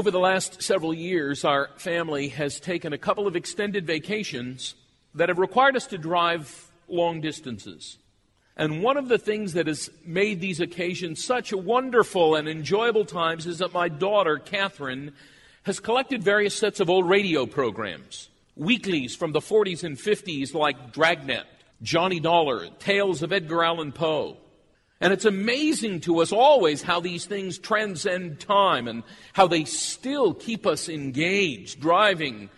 Over the last several years, our family has taken a couple of extended vacations that have required us to drive long distances. And one of the things that has made these occasions such wonderful and enjoyable times is that my daughter, Catherine, has collected various sets of old radio programs. Weeklies from the 40s and 50s like Dragnet, Johnny Dollar, Tales of Edgar Allan Poe, and it's amazing to us always how these things transcend time and how they still keep us engaged, driving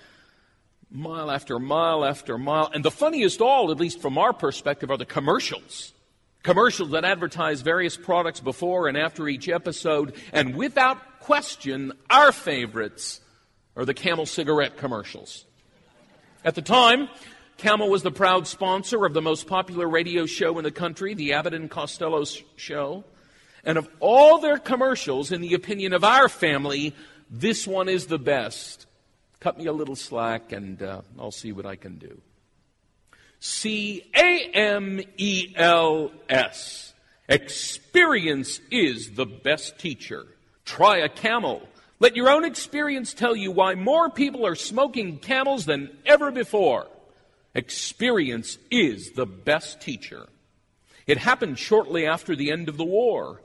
mile after mile after mile. And the funniest all, at least from our perspective, are the commercials. Commercials that advertise various products before and after each episode. And without question, our favorites are the Camel cigarette commercials. At the time, Camel was the proud sponsor of the most popular radio show in the country, the Abbott and Costello Show. And of all their commercials, in the opinion of our family, this one is the best. Cut me a little slack and uh, I'll see what I can do. C A M E L S. Experience is the best teacher. Try a camel. Let your own experience tell you why more people are smoking camels than ever before. Experience is the best teacher. It happened shortly after the end of the war.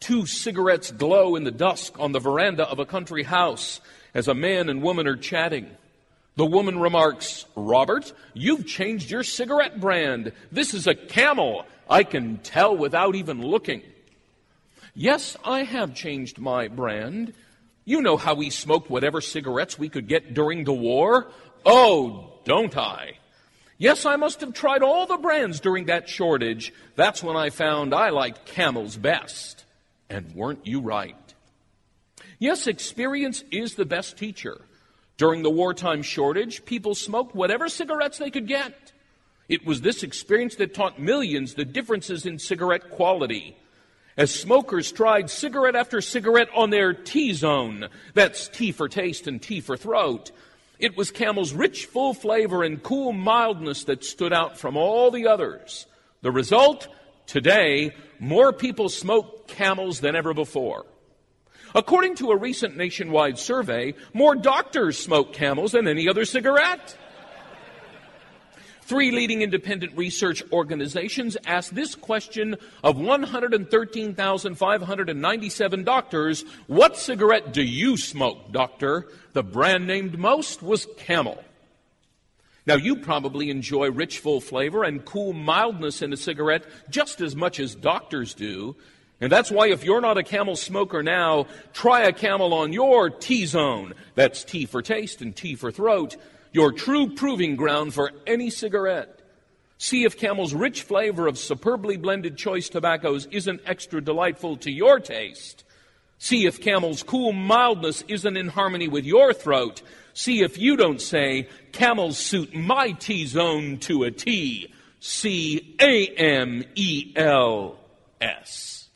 Two cigarettes glow in the dusk on the veranda of a country house as a man and woman are chatting. The woman remarks, Robert, you've changed your cigarette brand. This is a camel. I can tell without even looking. Yes, I have changed my brand. You know how we smoked whatever cigarettes we could get during the war? Oh, don't I? Yes, I must have tried all the brands during that shortage. That's when I found I liked Camels best. And weren't you right? Yes, experience is the best teacher. During the wartime shortage, people smoked whatever cigarettes they could get. It was this experience that taught millions the differences in cigarette quality. As smokers tried cigarette after cigarette on their T zone, that's T for taste and T for throat, it was Camel's rich, full flavor and cool mildness that stood out from all the others. The result? Today, more people smoke Camels than ever before. According to a recent nationwide survey, more doctors smoke Camels than any other cigarette. Three leading independent research organizations asked this question of 113,597 doctors What cigarette do you smoke, doctor? The brand named most was Camel. Now, you probably enjoy rich, full flavor and cool mildness in a cigarette just as much as doctors do. And that's why if you're not a camel smoker now, try a camel on your T zone. That's T for taste and T for throat your true proving ground for any cigarette. See if Camel's rich flavor of superbly blended choice tobaccos isn't extra delightful to your taste. See if Camel's cool mildness isn't in harmony with your throat. See if you don't say, Camels suit my T zone to a T. C A M E L S.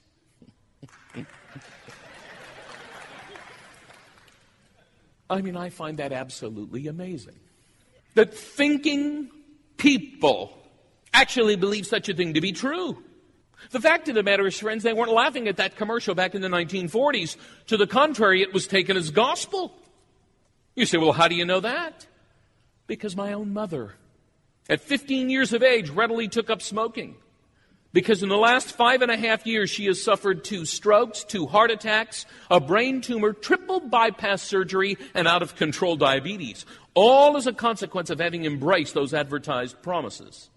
I mean, I find that absolutely amazing that thinking people actually believe such a thing to be true. The fact of the matter is, friends, they weren't laughing at that commercial back in the 1940s. To the contrary, it was taken as gospel. You say, well, how do you know that? Because my own mother, at 15 years of age, readily took up smoking. Because in the last five and a half years, she has suffered two strokes, two heart attacks, a brain tumor, triple bypass surgery, and out of control diabetes. All as a consequence of having embraced those advertised promises.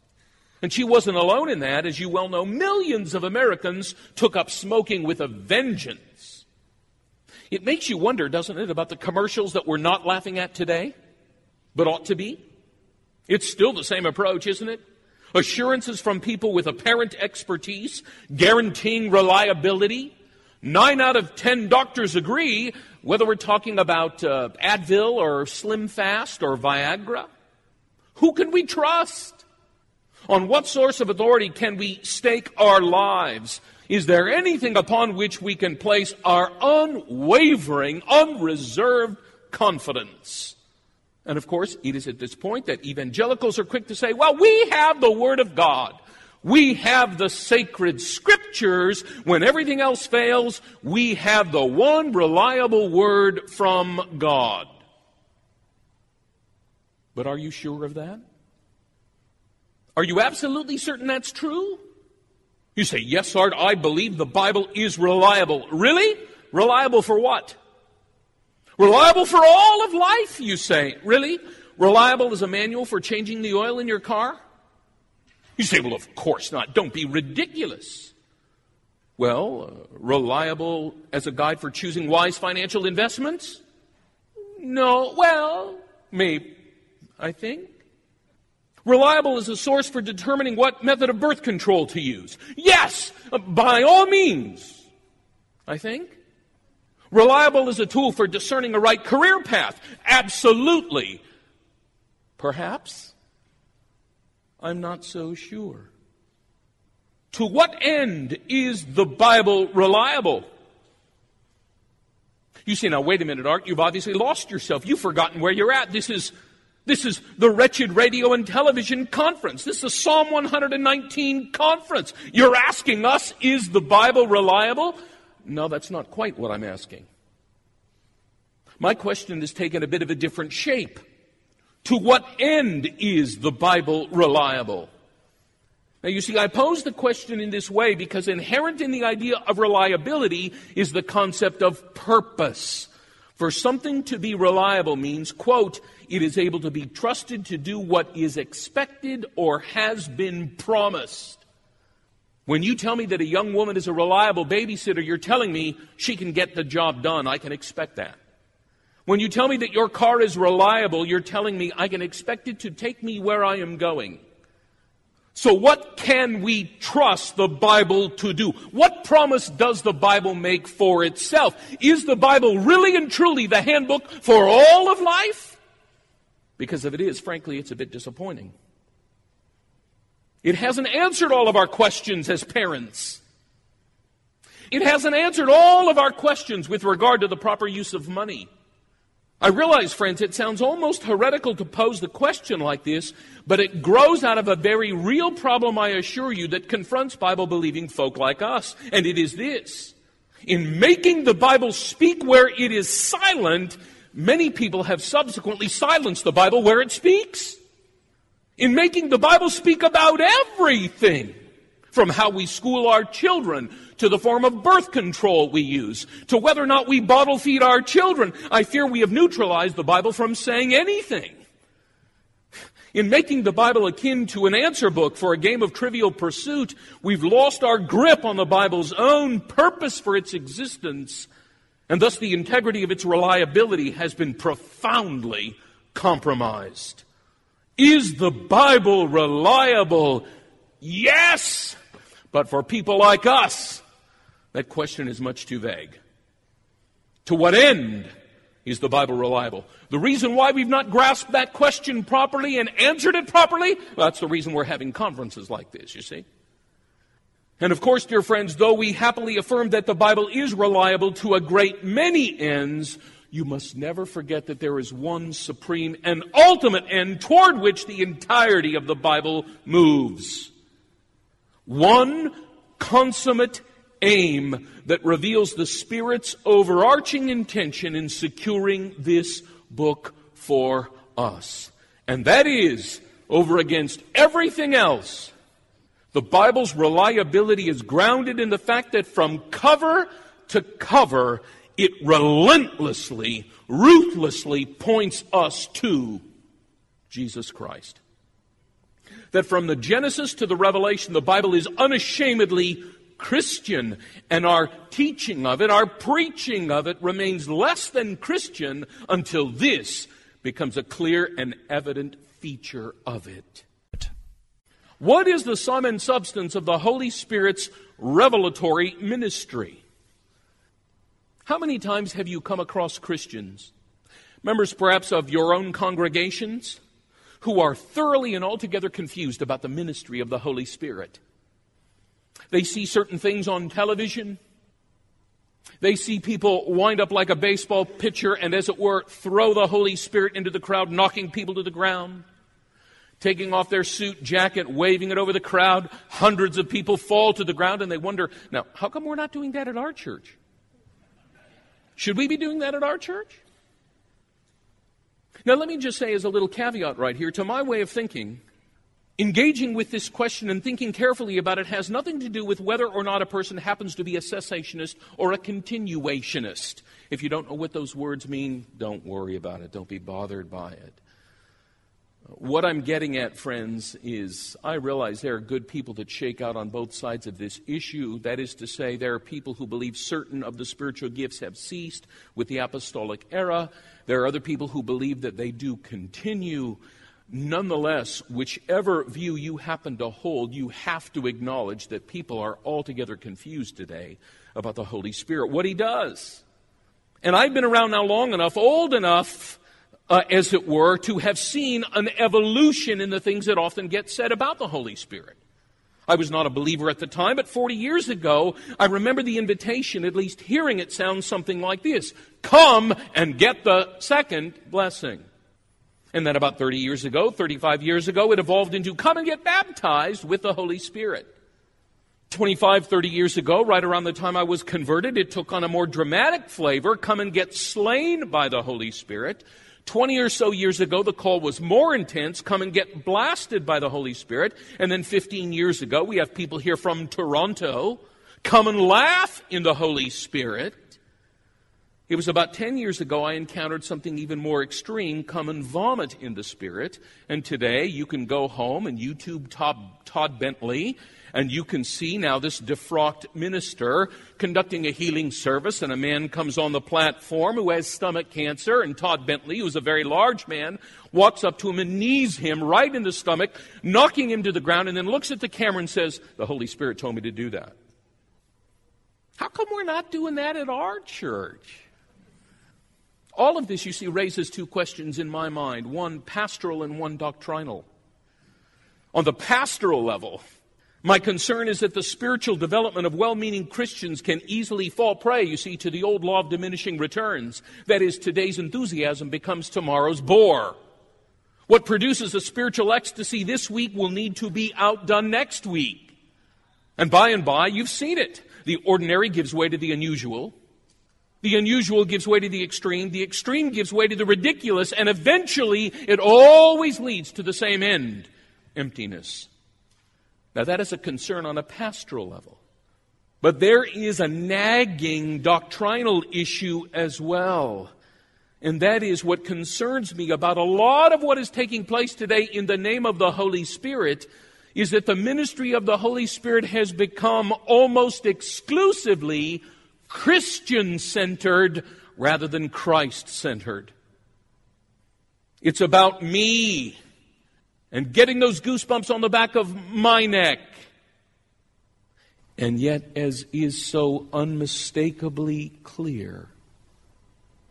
And she wasn't alone in that. As you well know, millions of Americans took up smoking with a vengeance. It makes you wonder, doesn't it, about the commercials that we're not laughing at today, but ought to be? It's still the same approach, isn't it? Assurances from people with apparent expertise, guaranteeing reliability, Nine out of ten doctors agree, whether we're talking about uh, Advil or Slim Fast or Viagra. Who can we trust? On what source of authority can we stake our lives? Is there anything upon which we can place our unwavering, unreserved confidence? And of course, it is at this point that evangelicals are quick to say, well, we have the Word of God. We have the sacred scriptures. When everything else fails, we have the one reliable word from God. But are you sure of that? Are you absolutely certain that's true? You say, Yes, Art, I believe the Bible is reliable. Really? Reliable for what? Reliable for all of life, you say. Really? Reliable as a manual for changing the oil in your car? You say, well, of course not. Don't be ridiculous. Well, uh, reliable as a guide for choosing wise financial investments? No, well, maybe, I think. Reliable as a source for determining what method of birth control to use? Yes, uh, by all means, I think. Reliable as a tool for discerning a right career path? Absolutely. Perhaps. I'm not so sure. To what end is the Bible reliable? You say, now wait a minute, Art, you've obviously lost yourself. You've forgotten where you're at. This is, this is the wretched radio and television conference. This is Psalm 119 conference. You're asking us, is the Bible reliable? No, that's not quite what I'm asking. My question has taken a bit of a different shape. To what end is the Bible reliable? Now, you see, I pose the question in this way because inherent in the idea of reliability is the concept of purpose. For something to be reliable means, quote, it is able to be trusted to do what is expected or has been promised. When you tell me that a young woman is a reliable babysitter, you're telling me she can get the job done. I can expect that. When you tell me that your car is reliable, you're telling me I can expect it to take me where I am going. So, what can we trust the Bible to do? What promise does the Bible make for itself? Is the Bible really and truly the handbook for all of life? Because if it is, frankly, it's a bit disappointing. It hasn't answered all of our questions as parents. It hasn't answered all of our questions with regard to the proper use of money. I realize, friends, it sounds almost heretical to pose the question like this, but it grows out of a very real problem, I assure you, that confronts Bible believing folk like us. And it is this. In making the Bible speak where it is silent, many people have subsequently silenced the Bible where it speaks. In making the Bible speak about everything, from how we school our children to the form of birth control we use, to whether or not we bottle feed our children. I fear we have neutralized the Bible from saying anything. In making the Bible akin to an answer book for a game of trivial pursuit, we've lost our grip on the Bible's own purpose for its existence, and thus the integrity of its reliability has been profoundly compromised. Is the Bible reliable? Yes! But for people like us, that question is much too vague. To what end is the Bible reliable? The reason why we've not grasped that question properly and answered it properly, well, that's the reason we're having conferences like this, you see. And of course, dear friends, though we happily affirm that the Bible is reliable to a great many ends, you must never forget that there is one supreme and ultimate end toward which the entirety of the Bible moves. One consummate aim that reveals the Spirit's overarching intention in securing this book for us. And that is, over against everything else, the Bible's reliability is grounded in the fact that from cover to cover, it relentlessly, ruthlessly points us to Jesus Christ. That from the Genesis to the Revelation, the Bible is unashamedly Christian, and our teaching of it, our preaching of it remains less than Christian until this becomes a clear and evident feature of it. What is the sum and substance of the Holy Spirit's revelatory ministry? How many times have you come across Christians, members perhaps of your own congregations, who are thoroughly and altogether confused about the ministry of the Holy Spirit? They see certain things on television. They see people wind up like a baseball pitcher and, as it were, throw the Holy Spirit into the crowd, knocking people to the ground taking off their suit jacket, waving it over the crowd. Hundreds of people fall to the ground and they wonder, now, how come we're not doing that at our church? Should we be doing that at our church? Now, let me just say as a little caveat right here to my way of thinking, engaging with this question and thinking carefully about it has nothing to do with whether or not a person happens to be a cessationist or a continuationist. If you don't know what those words mean, don't worry about it. Don't be bothered by it. What I'm getting at, friends, is I realize there are good people that shake out on both sides of this issue. That is to say, there are people who believe certain of the spiritual gifts have ceased with the apostolic era. There are other people who believe that they do continue. Nonetheless, whichever view you happen to hold, you have to acknowledge that people are altogether confused today about the Holy Spirit, what He does. And I've been around now long enough, old enough, uh, as it were, to have seen an evolution in the things that often get said about the Holy Spirit. I was not a believer at the time, but 40 years ago, I remember the invitation, at least hearing it sound something like this Come and get the second blessing. And then about 30 years ago, 35 years ago, it evolved into come and get baptized with the Holy Spirit. 25, 30 years ago, right around the time I was converted, it took on a more dramatic flavor come and get slain by the Holy Spirit. 20 or so years ago, the call was more intense come and get blasted by the Holy Spirit. And then 15 years ago, we have people here from Toronto come and laugh in the Holy Spirit. It was about 10 years ago I encountered something even more extreme come and vomit in the Spirit. And today you can go home and YouTube Todd, Bentley and you can see now this defrocked minister conducting a healing service, and a man comes on the platform who has stomach cancer, and Todd Bentley, who's a very large man, walks up to him and knees him right in the stomach, knocking him to the ground, and then looks at the camera and says, The Holy Spirit told me to do that. How come we're not doing that at our church? All of this, you see, raises two questions in my mind one pastoral and one doctrinal. On the pastoral level, my concern is that the spiritual development of well meaning Christians can easily fall prey, you see, to the old law of diminishing returns. That is, today's enthusiasm becomes tomorrow's bore. What produces a spiritual ecstasy this week will need to be outdone next week. And by and by, you've seen it. The ordinary gives way to the unusual. The unusual gives way to the extreme. The extreme gives way to the ridiculous. And eventually, it always leads to the same end emptiness. Now, that is a concern on a pastoral level. But there is a nagging doctrinal issue as well. And that is what concerns me about a lot of what is taking place today in the name of the Holy Spirit is that the ministry of the Holy Spirit has become almost exclusively Christian centered rather than Christ centered. It's about me and getting those goosebumps on the back of my neck. And yet, as is so unmistakably clear,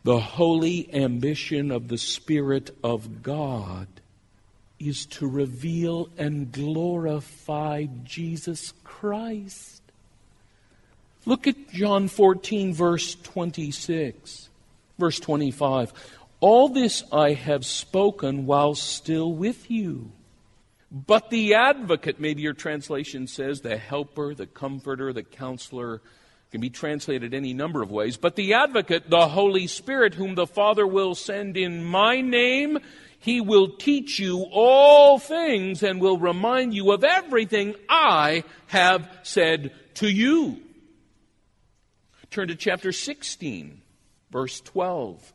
the holy ambition of the Spirit of God is to reveal and glorify Jesus Christ. Look at John 14, verse 26, verse 25. All this I have spoken while still with you. But the advocate, maybe your translation says the helper, the comforter, the counselor, can be translated any number of ways. But the advocate, the Holy Spirit, whom the Father will send in my name, he will teach you all things and will remind you of everything I have said to you. Turn to chapter 16, verse 12.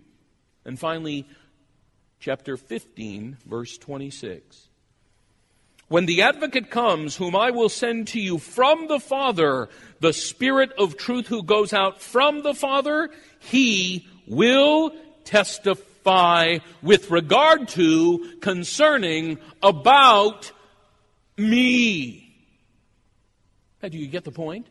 And finally, chapter 15, verse 26. When the advocate comes, whom I will send to you from the Father, the Spirit of truth who goes out from the Father, he will testify with regard to, concerning, about me. Now, do you get the point?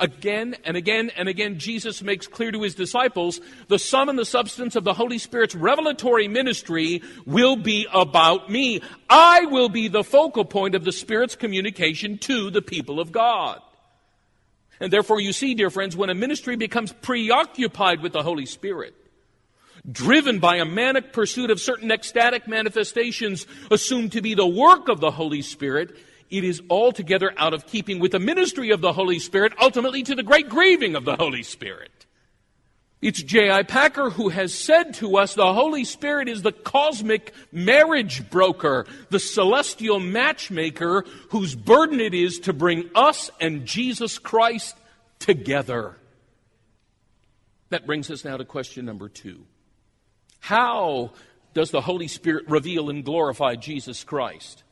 Again and again and again, Jesus makes clear to his disciples the sum and the substance of the Holy Spirit's revelatory ministry will be about me. I will be the focal point of the Spirit's communication to the people of God. And therefore, you see, dear friends, when a ministry becomes preoccupied with the Holy Spirit, driven by a manic pursuit of certain ecstatic manifestations assumed to be the work of the Holy Spirit, it is altogether out of keeping with the ministry of the Holy Spirit, ultimately to the great grieving of the Holy Spirit. It's J.I. Packer who has said to us the Holy Spirit is the cosmic marriage broker, the celestial matchmaker whose burden it is to bring us and Jesus Christ together. That brings us now to question number two. How does the Holy Spirit reveal and glorify Jesus Christ?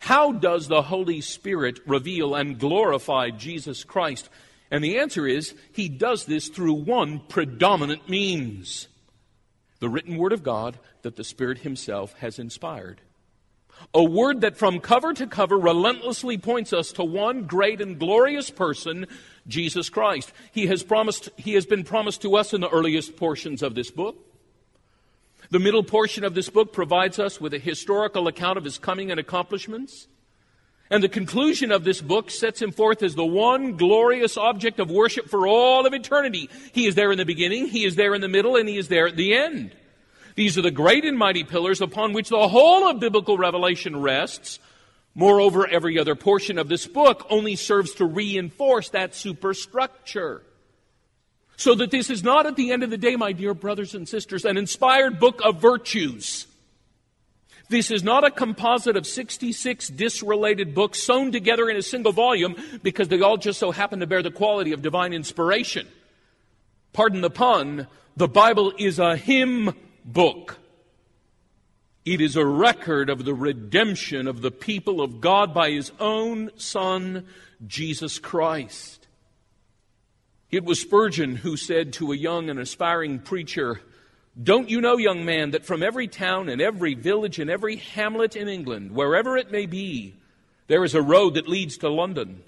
How does the Holy Spirit reveal and glorify Jesus Christ? And the answer is, He does this through one predominant means the written Word of God that the Spirit Himself has inspired. A word that from cover to cover relentlessly points us to one great and glorious person, Jesus Christ. He has promised, He has been promised to us in the earliest portions of this book. The middle portion of this book provides us with a historical account of his coming and accomplishments. And the conclusion of this book sets him forth as the one glorious object of worship for all of eternity. He is there in the beginning, he is there in the middle, and he is there at the end. These are the great and mighty pillars upon which the whole of biblical revelation rests. Moreover, every other portion of this book only serves to reinforce that superstructure. So that this is not at the end of the day, my dear brothers and sisters, an inspired book of virtues. This is not a composite of 66 disrelated books sewn together in a single volume because they all just so happen to bear the quality of divine inspiration. Pardon the pun, the Bible is a hymn book. It is a record of the redemption of the people of God by His own Son, Jesus Christ. It was Spurgeon who said to a young and aspiring preacher, Don't you know, young man, that from every town and every village and every hamlet in England, wherever it may be, there is a road that leads to London?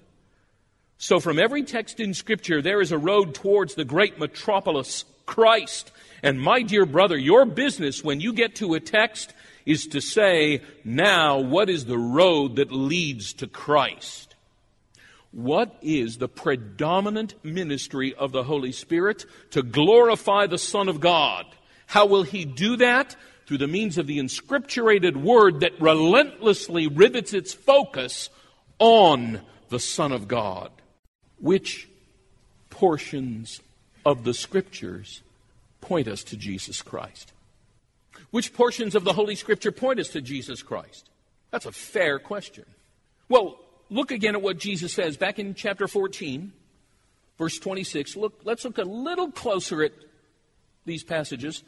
So, from every text in Scripture, there is a road towards the great metropolis, Christ. And, my dear brother, your business when you get to a text is to say, now, what is the road that leads to Christ? What is the predominant ministry of the Holy Spirit? To glorify the Son of God. How will He do that? Through the means of the inscripturated Word that relentlessly rivets its focus on the Son of God. Which portions of the Scriptures point us to Jesus Christ? Which portions of the Holy Scripture point us to Jesus Christ? That's a fair question. Well, look again at what Jesus says back in chapter 14, verse 26. Look, let's look a little closer at these passages.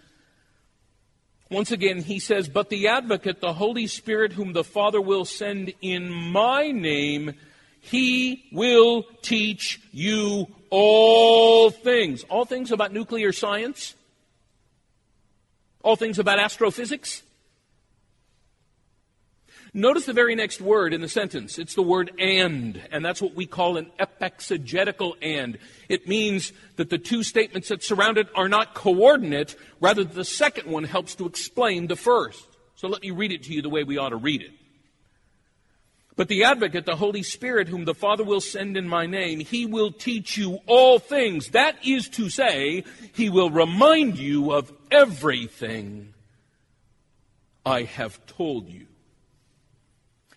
Once again, he says, But the advocate, the Holy Spirit, whom the Father will send in my name, he will teach you all things. All things about nuclear science? All things about astrophysics? Notice the very next word in the sentence. It's the word and, and that's what we call an epexegetical and. It means that the two statements that surround it are not coordinate, rather the second one helps to explain the first. So let me read it to you the way we ought to read it. But the advocate, the Holy Spirit, whom the Father will send in my name, he will teach you all things. That is to say, he will remind you of everything I have told you.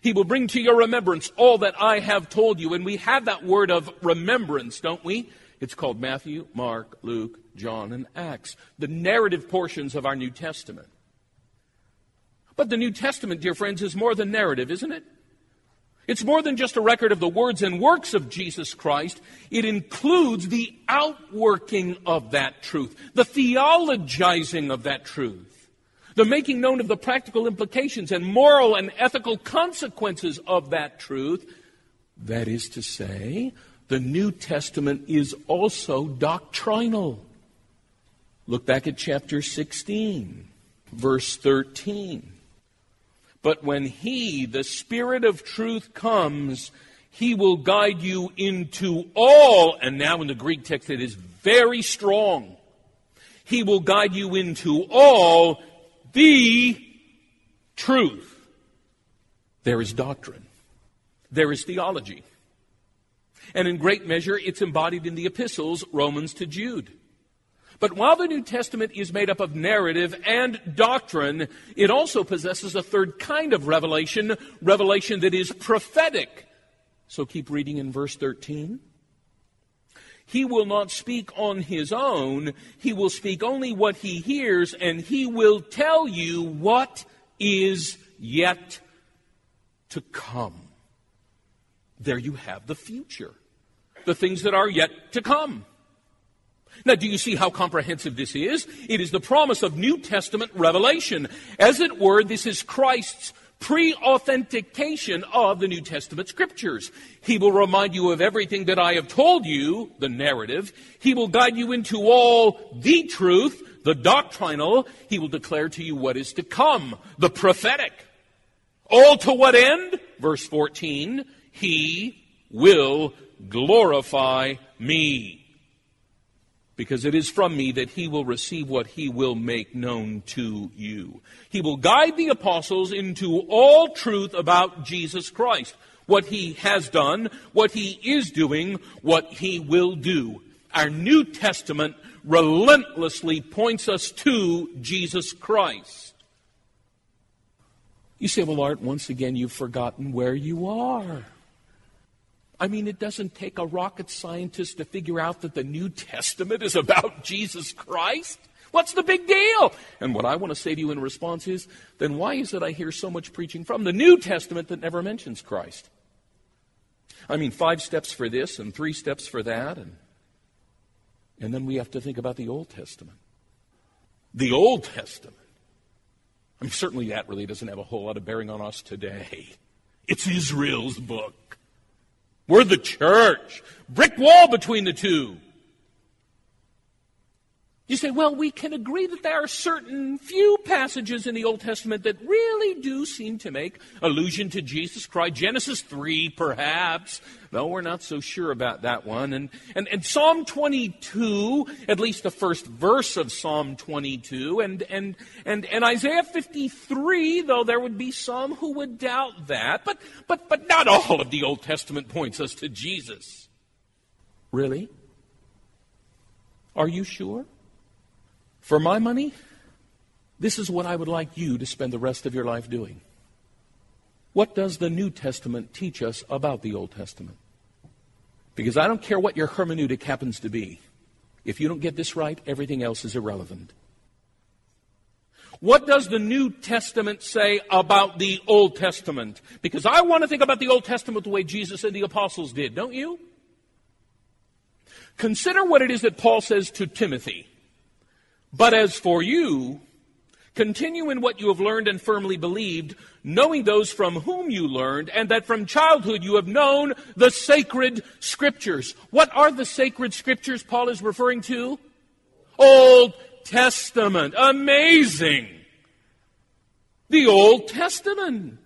He will bring to your remembrance all that I have told you. And we have that word of remembrance, don't we? It's called Matthew, Mark, Luke, John, and Acts, the narrative portions of our New Testament. But the New Testament, dear friends, is more than narrative, isn't it? It's more than just a record of the words and works of Jesus Christ. It includes the outworking of that truth, the theologizing of that truth, the making known of the practical implications and moral and ethical consequences of that truth. That is to say, the New Testament is also doctrinal. Look back at chapter 16, verse 13. But when He, the Spirit of truth, comes, He will guide you into all, and now in the Greek text it is very strong. He will guide you into all the truth. There is doctrine. There is theology. And in great measure, it's embodied in the epistles, Romans to Jude. But while the New Testament is made up of narrative and doctrine, it also possesses a third kind of revelation, revelation that is prophetic. So keep reading in verse 13. He will not speak on his own. He will speak only what he hears, and he will tell you what is yet to come. There you have the future, the things that are yet to come. Now, do you see how comprehensive this is? It is the promise of New Testament revelation. As it were, this is Christ's pre authentication of the New Testament scriptures. He will remind you of everything that I have told you, the narrative. He will guide you into all the truth, the doctrinal. He will declare to you what is to come, the prophetic. All to what end? Verse 14. He will glorify me because it is from me that he will receive what he will make known to you. He will guide the apostles into all truth about Jesus Christ, what he has done, what he is doing, what he will do. Our New Testament relentlessly points us to Jesus Christ. You say, well, Art, once again, you've forgotten where you are. I mean, it doesn't take a rocket scientist to figure out that the New Testament is about Jesus Christ. What's the big deal? And what I want to say to you in response is then why is it I hear so much preaching from the New Testament that never mentions Christ? I mean, five steps for this and three steps for that, and, and then we have to think about the Old Testament. The Old Testament. I mean, certainly that really doesn't have a whole lot of bearing on us today. It's Israel's book. We're the church. Brick wall between the two. You say, well, we can agree that there are certain few passages in the Old Testament that really do seem to make allusion to Jesus Christ. Genesis 3, perhaps, though we're not so sure about that one. And, and, and Psalm 22, at least the first verse of Psalm 22, and, and, and, and Isaiah 53, though there would be some who would doubt that. But, but, but not all of the Old Testament points us to Jesus. Really? Are you sure? For my money, this is what I would like you to spend the rest of your life doing. What does the New Testament teach us about the Old Testament? Because I don't care what your hermeneutic happens to be. If you don't get this right, everything else is irrelevant. What does the New Testament say about the Old Testament? Because I want to think about the Old Testament the way Jesus and the apostles did, don't you? Consider what it is that Paul says to Timothy. But as for you, continue in what you have learned and firmly believed, knowing those from whom you learned, and that from childhood you have known the sacred scriptures. What are the sacred scriptures Paul is referring to? Old Testament. Amazing. The Old Testament.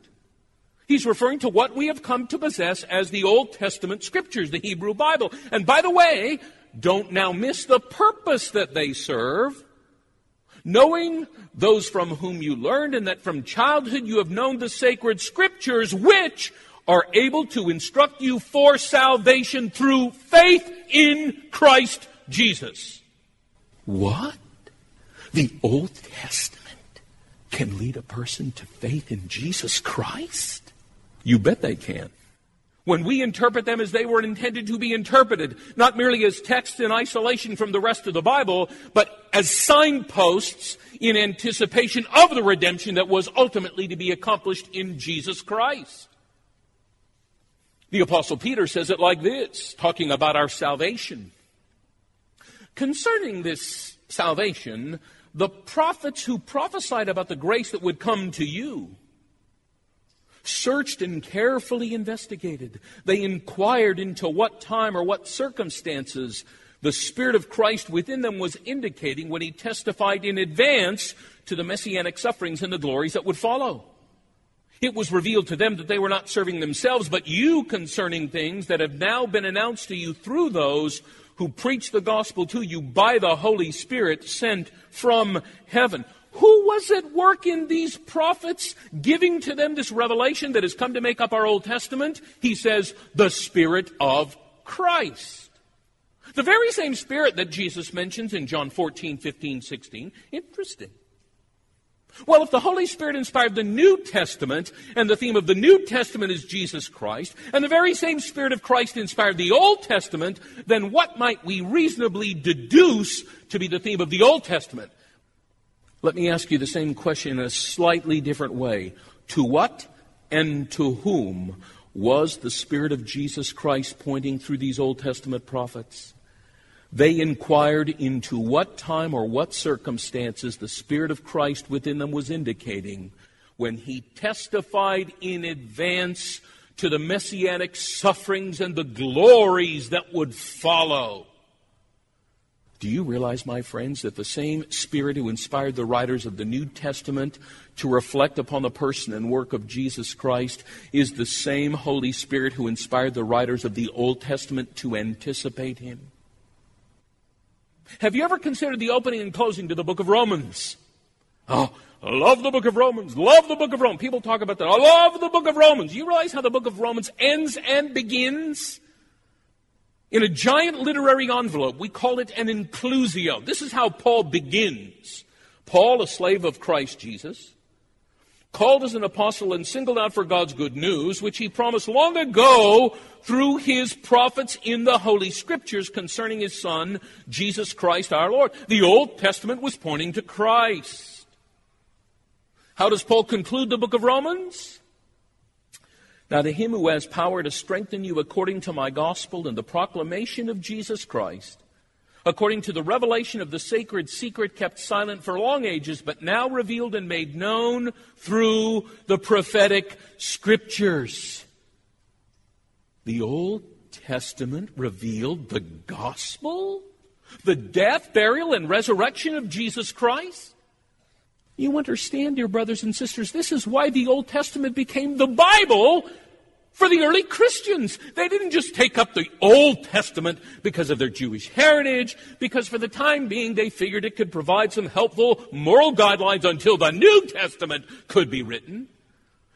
He's referring to what we have come to possess as the Old Testament scriptures, the Hebrew Bible. And by the way, don't now miss the purpose that they serve knowing those from whom you learned, and that from childhood you have known the sacred scriptures, which are able to instruct you for salvation through faith in Christ Jesus. What? The Old Testament can lead a person to faith in Jesus Christ? You bet they can when we interpret them as they were intended to be interpreted, not merely as texts in isolation from the rest of the Bible, but as signposts in anticipation of the redemption that was ultimately to be accomplished in Jesus Christ. The Apostle Peter says it like this, talking about our salvation. Concerning this salvation, the prophets who prophesied about the grace that would come to you searched and carefully investigated. They inquired into what time or what circumstances the Spirit of Christ within them was indicating when he testified in advance to the messianic sufferings and the glories that would follow. It was revealed to them that they were not serving themselves, but you concerning things that have now been announced to you through those who preach the gospel to you by the Holy Spirit sent from heaven. Who was at work in these prophets giving to them this revelation that has come to make up our Old Testament? He says, the Spirit of Christ. The very same Spirit that Jesus mentions in John 14, 15, 16. Interesting. Well, if the Holy Spirit inspired the New Testament, and the theme of the New Testament is Jesus Christ, and the very same Spirit of Christ inspired the Old Testament, then what might we reasonably deduce to be the theme of the Old Testament? Let me ask you the same question in a slightly different way. To what and to whom was the Spirit of Jesus Christ pointing through these Old Testament prophets? They inquired into what time or what circumstances the Spirit of Christ within them was indicating when he testified in advance to the messianic sufferings and the glories that would follow. Do you realize, my friends, that the same Spirit who inspired the writers of the New Testament to reflect upon the person and work of Jesus Christ is the same Holy Spirit who inspired the writers of the Old Testament to anticipate him? Have you ever considered the opening and closing to the book of Romans? Oh, I love the book of Romans. Love the book of Romans. People talk about that. I love the book of Romans. You realize how the book of Romans ends and begins? In a giant literary envelope, we call it an inclusio. This is how Paul begins. Paul, a slave of Christ Jesus, called as an apostle and singled out for God's good news, which he promised long ago through his prophets in the Holy Scriptures concerning his Son, Jesus Christ our Lord. The Old Testament was pointing to Christ. How does Paul conclude the book of Romans? Now, to him who has power to strengthen you according to my gospel and the proclamation of Jesus Christ, according to the revelation of the sacred secret kept silent for long ages, but now revealed and made known through the prophetic scriptures. The Old Testament revealed the gospel, the death, burial, and resurrection of Jesus Christ. You understand, dear brothers and sisters, this is why the Old Testament became the Bible for the early Christians. They didn't just take up the Old Testament because of their Jewish heritage, because for the time being they figured it could provide some helpful moral guidelines until the New Testament could be written.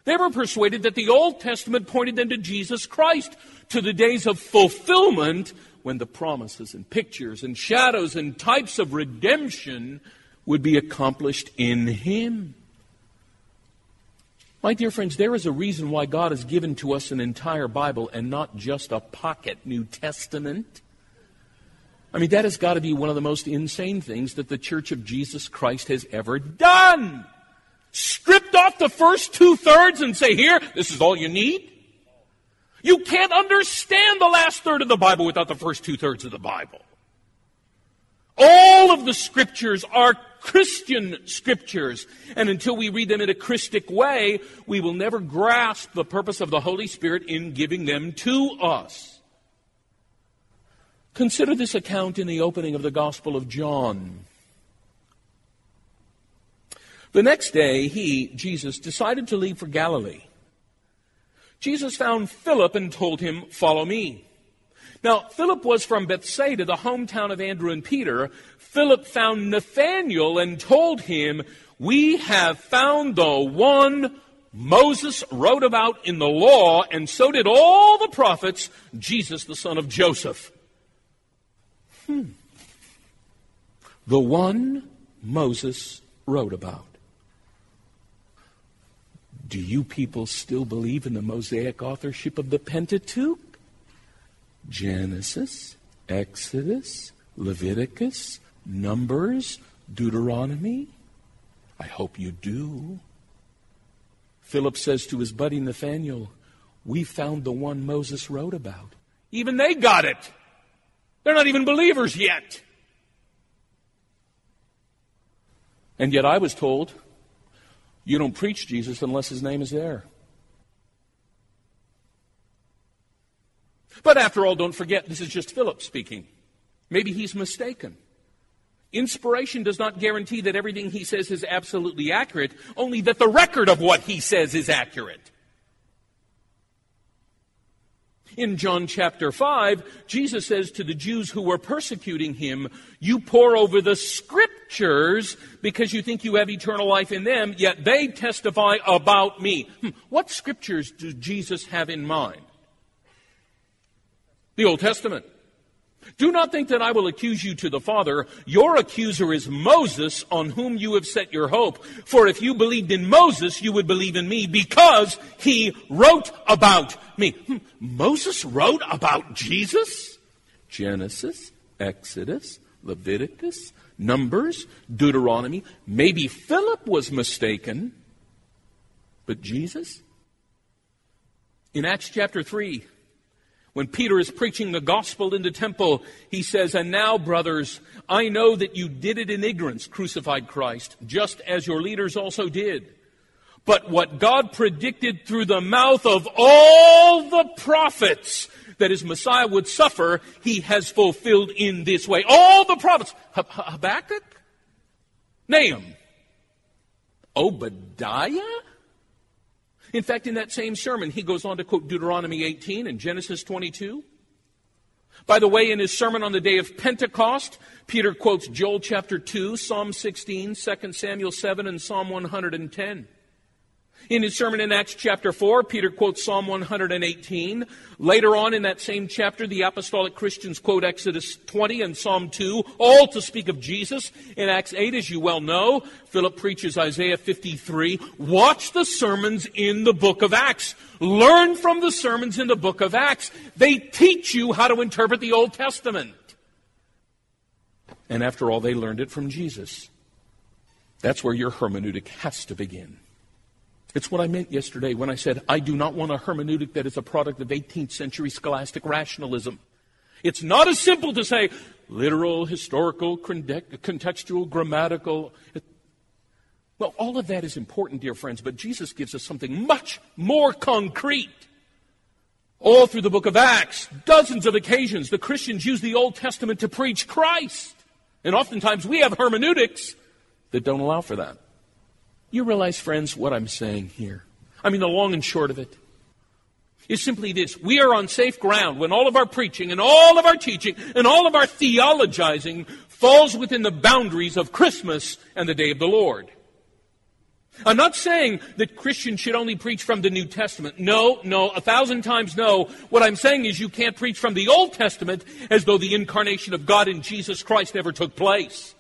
They were persuaded that the Old Testament pointed them to Jesus Christ, to the days of fulfillment when the promises and pictures and shadows and types of redemption would be accomplished in Him. My dear friends, there is a reason why God has given to us an entire Bible and not just a pocket New Testament. I mean, that has got to be one of the most insane things that the Church of Jesus Christ has ever done. Stripped off the first two thirds and say, here, this is all you need. You can't understand the last third of the Bible without the first two thirds of the Bible. All of the scriptures are Christian scriptures. And until we read them in a Christic way, we will never grasp the purpose of the Holy Spirit in giving them to us. Consider this account in the opening of the Gospel of John. The next day, he, Jesus, decided to leave for Galilee. Jesus found Philip and told him, Follow me. Now, Philip was from Bethsaida, the hometown of Andrew and Peter. Philip found Nathanael and told him, We have found the one Moses wrote about in the law, and so did all the prophets, Jesus, the son of Joseph. Hmm. The one Moses wrote about. Do you people still believe in the Mosaic authorship of the Pentateuch? Genesis, Exodus, Leviticus, Numbers, Deuteronomy? I hope you do. Philip says to his buddy Nathanael, We found the one Moses wrote about. Even they got it. They're not even believers yet. And yet I was told you don't preach Jesus unless his name is there. But after all, don't forget, this is just Philip speaking. Maybe he's mistaken. Inspiration does not guarantee that everything he says is absolutely accurate, only that the record of what he says is accurate. In John chapter 5, Jesus says to the Jews who were persecuting him, You pore over the scriptures because you think you have eternal life in them, yet they testify about me. Hmm. What scriptures does Jesus have in mind? The Old Testament. Do not think that I will accuse you to the Father. Your accuser is Moses, on whom you have set your hope. For if you believed in Moses, you would believe in me, because he wrote about me. Hmm. Moses wrote about Jesus? Genesis, Exodus, Leviticus, Numbers, Deuteronomy. Maybe Philip was mistaken, but Jesus? In Acts chapter 3, when Peter is preaching the gospel in the temple, he says, And now, brothers, I know that you did it in ignorance, crucified Christ, just as your leaders also did. But what God predicted through the mouth of all the prophets that his Messiah would suffer, he has fulfilled in this way. All the prophets. Habakkuk? Nahum? Obadiah? In fact, in that same sermon, he goes on to quote Deuteronomy 18 and Genesis 22. By the way, in his sermon on the day of Pentecost, Peter quotes Joel chapter 2, Psalm 16, 2 Samuel 7, and Psalm 110. In his sermon in Acts chapter 4, Peter quotes Psalm 118. Later on in that same chapter, the apostolic Christians quote Exodus 20 and Psalm 2, all to speak of Jesus. In Acts 8, as you well know, Philip preaches Isaiah 53. Watch the sermons in the book of Acts. Learn from the sermons in the book of Acts. They teach you how to interpret the Old Testament. And after all, they learned it from Jesus. That's where your hermeneutic has to begin. It's what I meant yesterday when I said I do not want a hermeneutic that is a product of 18th century scholastic rationalism. It's not as simple to say literal, historical, contextual, grammatical. Well, all of that is important, dear friends, but Jesus gives us something much more concrete. All through the book of Acts, dozens of occasions, the Christians use the Old Testament to preach Christ. And oftentimes we have hermeneutics that don't allow for that. You realize, friends, what I'm saying here? I mean, the long and short of it is simply this. We are on safe ground when all of our preaching and all of our teaching and all of our theologizing falls within the boundaries of Christmas and the day of the Lord. I'm not saying that Christians should only preach from the New Testament. No, no, a thousand times no. What I'm saying is you can't preach from the Old Testament as though the incarnation of God in Jesus Christ never took place.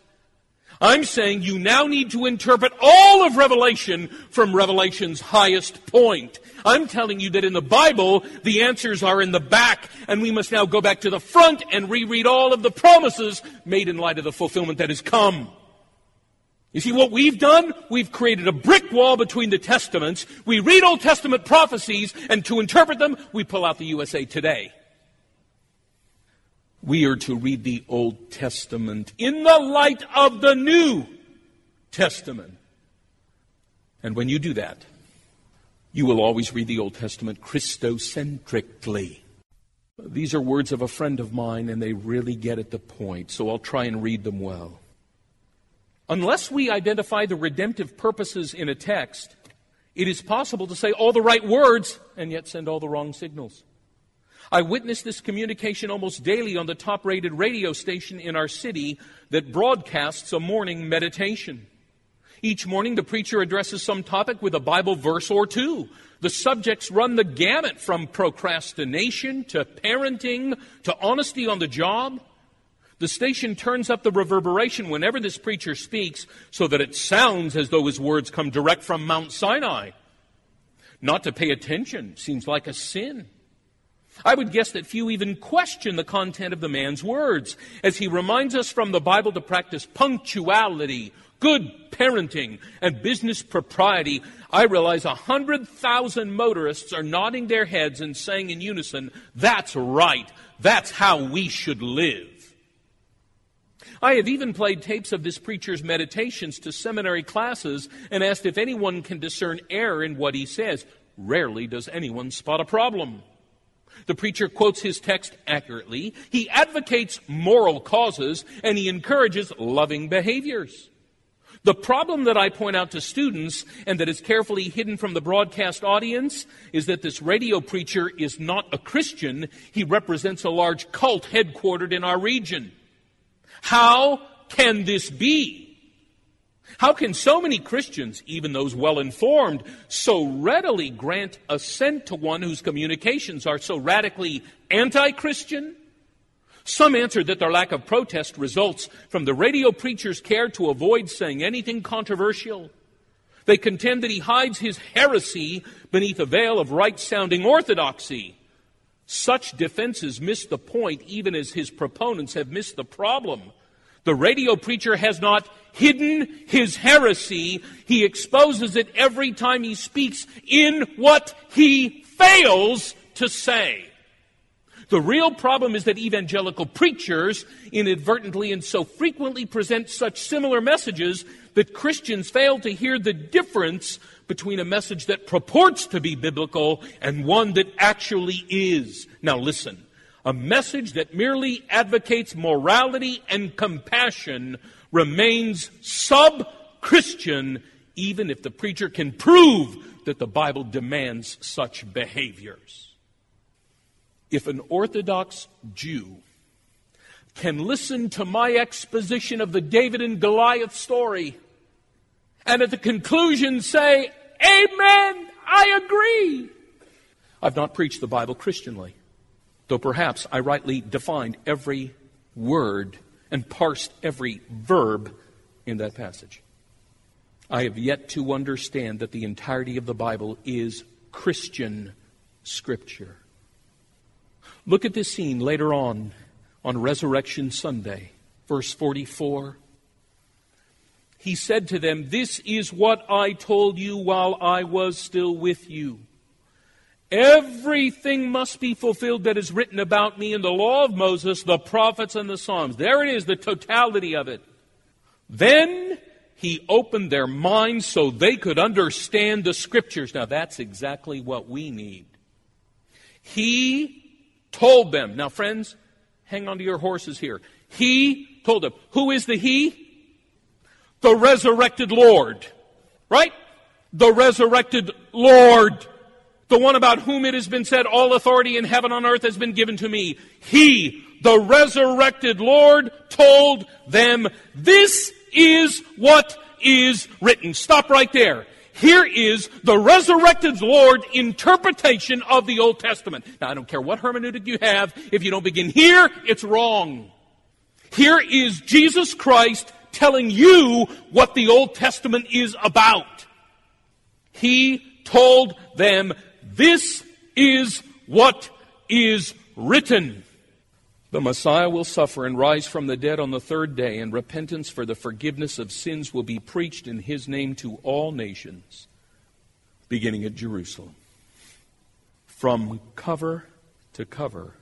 I'm saying you now need to interpret all of Revelation from Revelation's highest point. I'm telling you that in the Bible, the answers are in the back, and we must now go back to the front and reread all of the promises made in light of the fulfillment that has come. You see what we've done? We've created a brick wall between the testaments. We read Old Testament prophecies, and to interpret them, we pull out the USA Today we are to read the Old Testament in the light of the New Testament. And when you do that, you will always read the Old Testament Christocentrically. These are words of a friend of mine, and they really get at the point, so I'll try and read them well. Unless we identify the redemptive purposes in a text, it is possible to say all the right words and yet send all the wrong signals. I witness this communication almost daily on the top rated radio station in our city that broadcasts a morning meditation. Each morning, the preacher addresses some topic with a Bible verse or two. The subjects run the gamut from procrastination to parenting to honesty on the job. The station turns up the reverberation whenever this preacher speaks so that it sounds as though his words come direct from Mount Sinai. Not to pay attention seems like a sin. I would guess that few even question the content of the man's words as he reminds us from the Bible to practice punctuality, good parenting, and business propriety. I realize a hundred thousand motorists are nodding their heads and saying in unison, That's right. That's how we should live. I have even played tapes of this preacher's meditations to seminary classes and asked if anyone can discern error in what he says. Rarely does anyone spot a problem. The preacher quotes his text accurately, he advocates moral causes, and he encourages loving behaviors. The problem that I point out to students and that is carefully hidden from the broadcast audience is that this radio preacher is not a Christian. He represents a large cult headquartered in our region. How can this be? How can so many Christians, even those well informed, so readily grant assent to one whose communications are so radically anti Christian? Some answer that their lack of protest results from the radio preacher's care to avoid saying anything controversial. They contend that he hides his heresy beneath a veil of right sounding orthodoxy. Such defenses miss the point, even as his proponents have missed the problem. The radio preacher has not hidden his heresy. He exposes it every time he speaks in what he fails to say. The real problem is that evangelical preachers inadvertently and so frequently present such similar messages that Christians fail to hear the difference between a message that purports to be biblical and one that actually is. Now listen. A message that merely advocates morality and compassion remains sub Christian, even if the preacher can prove that the Bible demands such behaviors. If an Orthodox Jew can listen to my exposition of the David and Goliath story and at the conclusion say, Amen, I agree. I've not preached the Bible Christianly, though perhaps I rightly defined every word and parsed every verb in that passage. I have yet to understand that the entirety of the Bible is Christian Scripture. Look at this scene later on, on Resurrection Sunday, verse 44. He said to them, This is what I told you while I was still with you Everything must be fulfilled that is written about me in the law of Moses, the prophets, and the Psalms. There it is, the totality of it. Then he opened their minds so they could understand the scriptures. Now that's exactly what we need. He told them. Now, friends, hang on to your horses here. He told them. Who is the He? The resurrected Lord. Right? The resurrected Lord the one about whom it has been said, All authority in heaven and earth has been given to me. He, the resurrected Lord, told them, This is what is written. Stop right there. Here is the resurrected Lord interpretation of the Old Testament. Now, I don't care what hermeneutic you have. If you don't begin here, it's wrong. Here is Jesus Christ telling you what the Old Testament is about. He told them this is what is written. The Messiah will suffer and rise from the dead on the third day, and repentance for the forgiveness of sins will be preached in his name to all nations, beginning at Jerusalem. From cover to cover,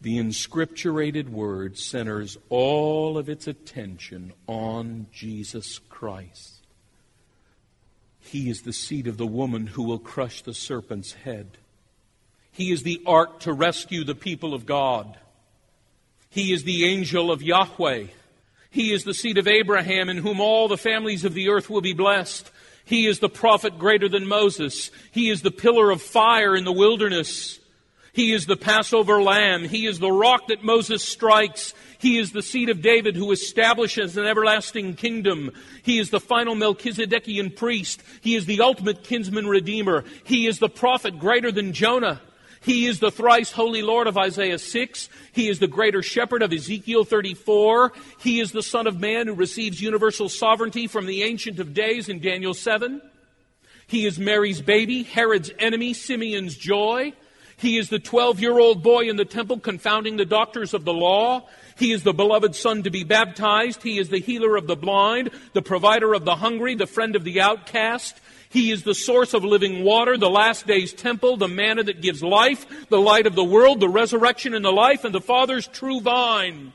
the inscripturated word centers all of its attention on Jesus Christ. He is the seed of the woman who will crush the serpent's head. He is the ark to rescue the people of God. He is the angel of Yahweh. He is the seed of Abraham in whom all the families of the earth will be blessed. He is the prophet greater than Moses. He is the pillar of fire in the wilderness. He is the Passover lamb. He is the rock that Moses strikes. He is the seed of David who establishes an everlasting kingdom. He is the final Melchizedekian priest. He is the ultimate kinsman redeemer. He is the prophet greater than Jonah. He is the thrice holy Lord of Isaiah 6. He is the greater shepherd of Ezekiel 34. He is the Son of Man who receives universal sovereignty from the Ancient of Days in Daniel 7. He is Mary's baby, Herod's enemy, Simeon's joy. He is the 12 year old boy in the temple confounding the doctors of the law. He is the beloved son to be baptized. He is the healer of the blind, the provider of the hungry, the friend of the outcast. He is the source of living water, the last day's temple, the manna that gives life, the light of the world, the resurrection and the life, and the Father's true vine.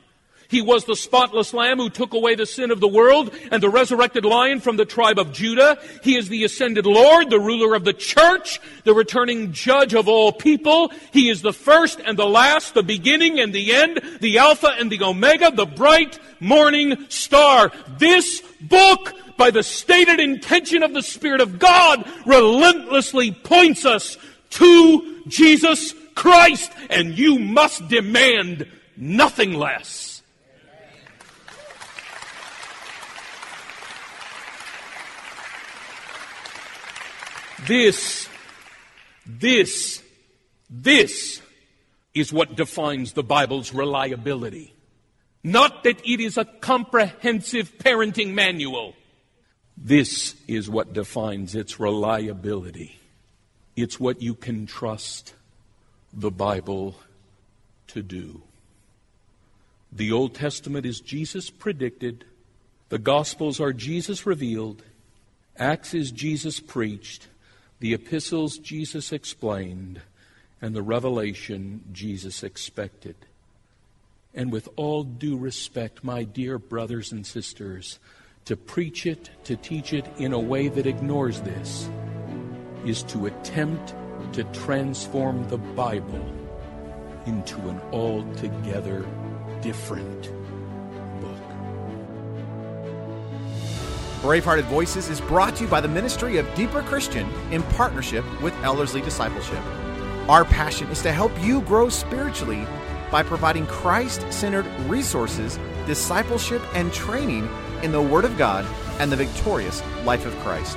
He was the spotless lamb who took away the sin of the world and the resurrected lion from the tribe of Judah. He is the ascended Lord, the ruler of the church, the returning judge of all people. He is the first and the last, the beginning and the end, the Alpha and the Omega, the bright morning star. This book, by the stated intention of the Spirit of God, relentlessly points us to Jesus Christ, and you must demand nothing less. This, this, this is what defines the Bible's reliability. Not that it is a comprehensive parenting manual. This is what defines its reliability. It's what you can trust the Bible to do. The Old Testament is Jesus predicted, the Gospels are Jesus revealed, Acts is Jesus preached, the epistles Jesus explained, and the revelation Jesus expected. And with all due respect, my dear brothers and sisters, to preach it, to teach it in a way that ignores this, is to attempt to transform the Bible into an altogether different Bravehearted Voices is brought to you by the Ministry of Deeper Christian in partnership with Ellerslie Discipleship. Our passion is to help you grow spiritually by providing Christ centered resources, discipleship, and training in the Word of God and the victorious life of Christ.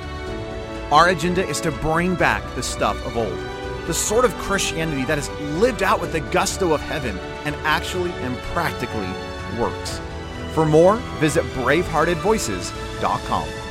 Our agenda is to bring back the stuff of old, the sort of Christianity that is lived out with the gusto of heaven and actually and practically works. For more, visit braveheartedvoices.com.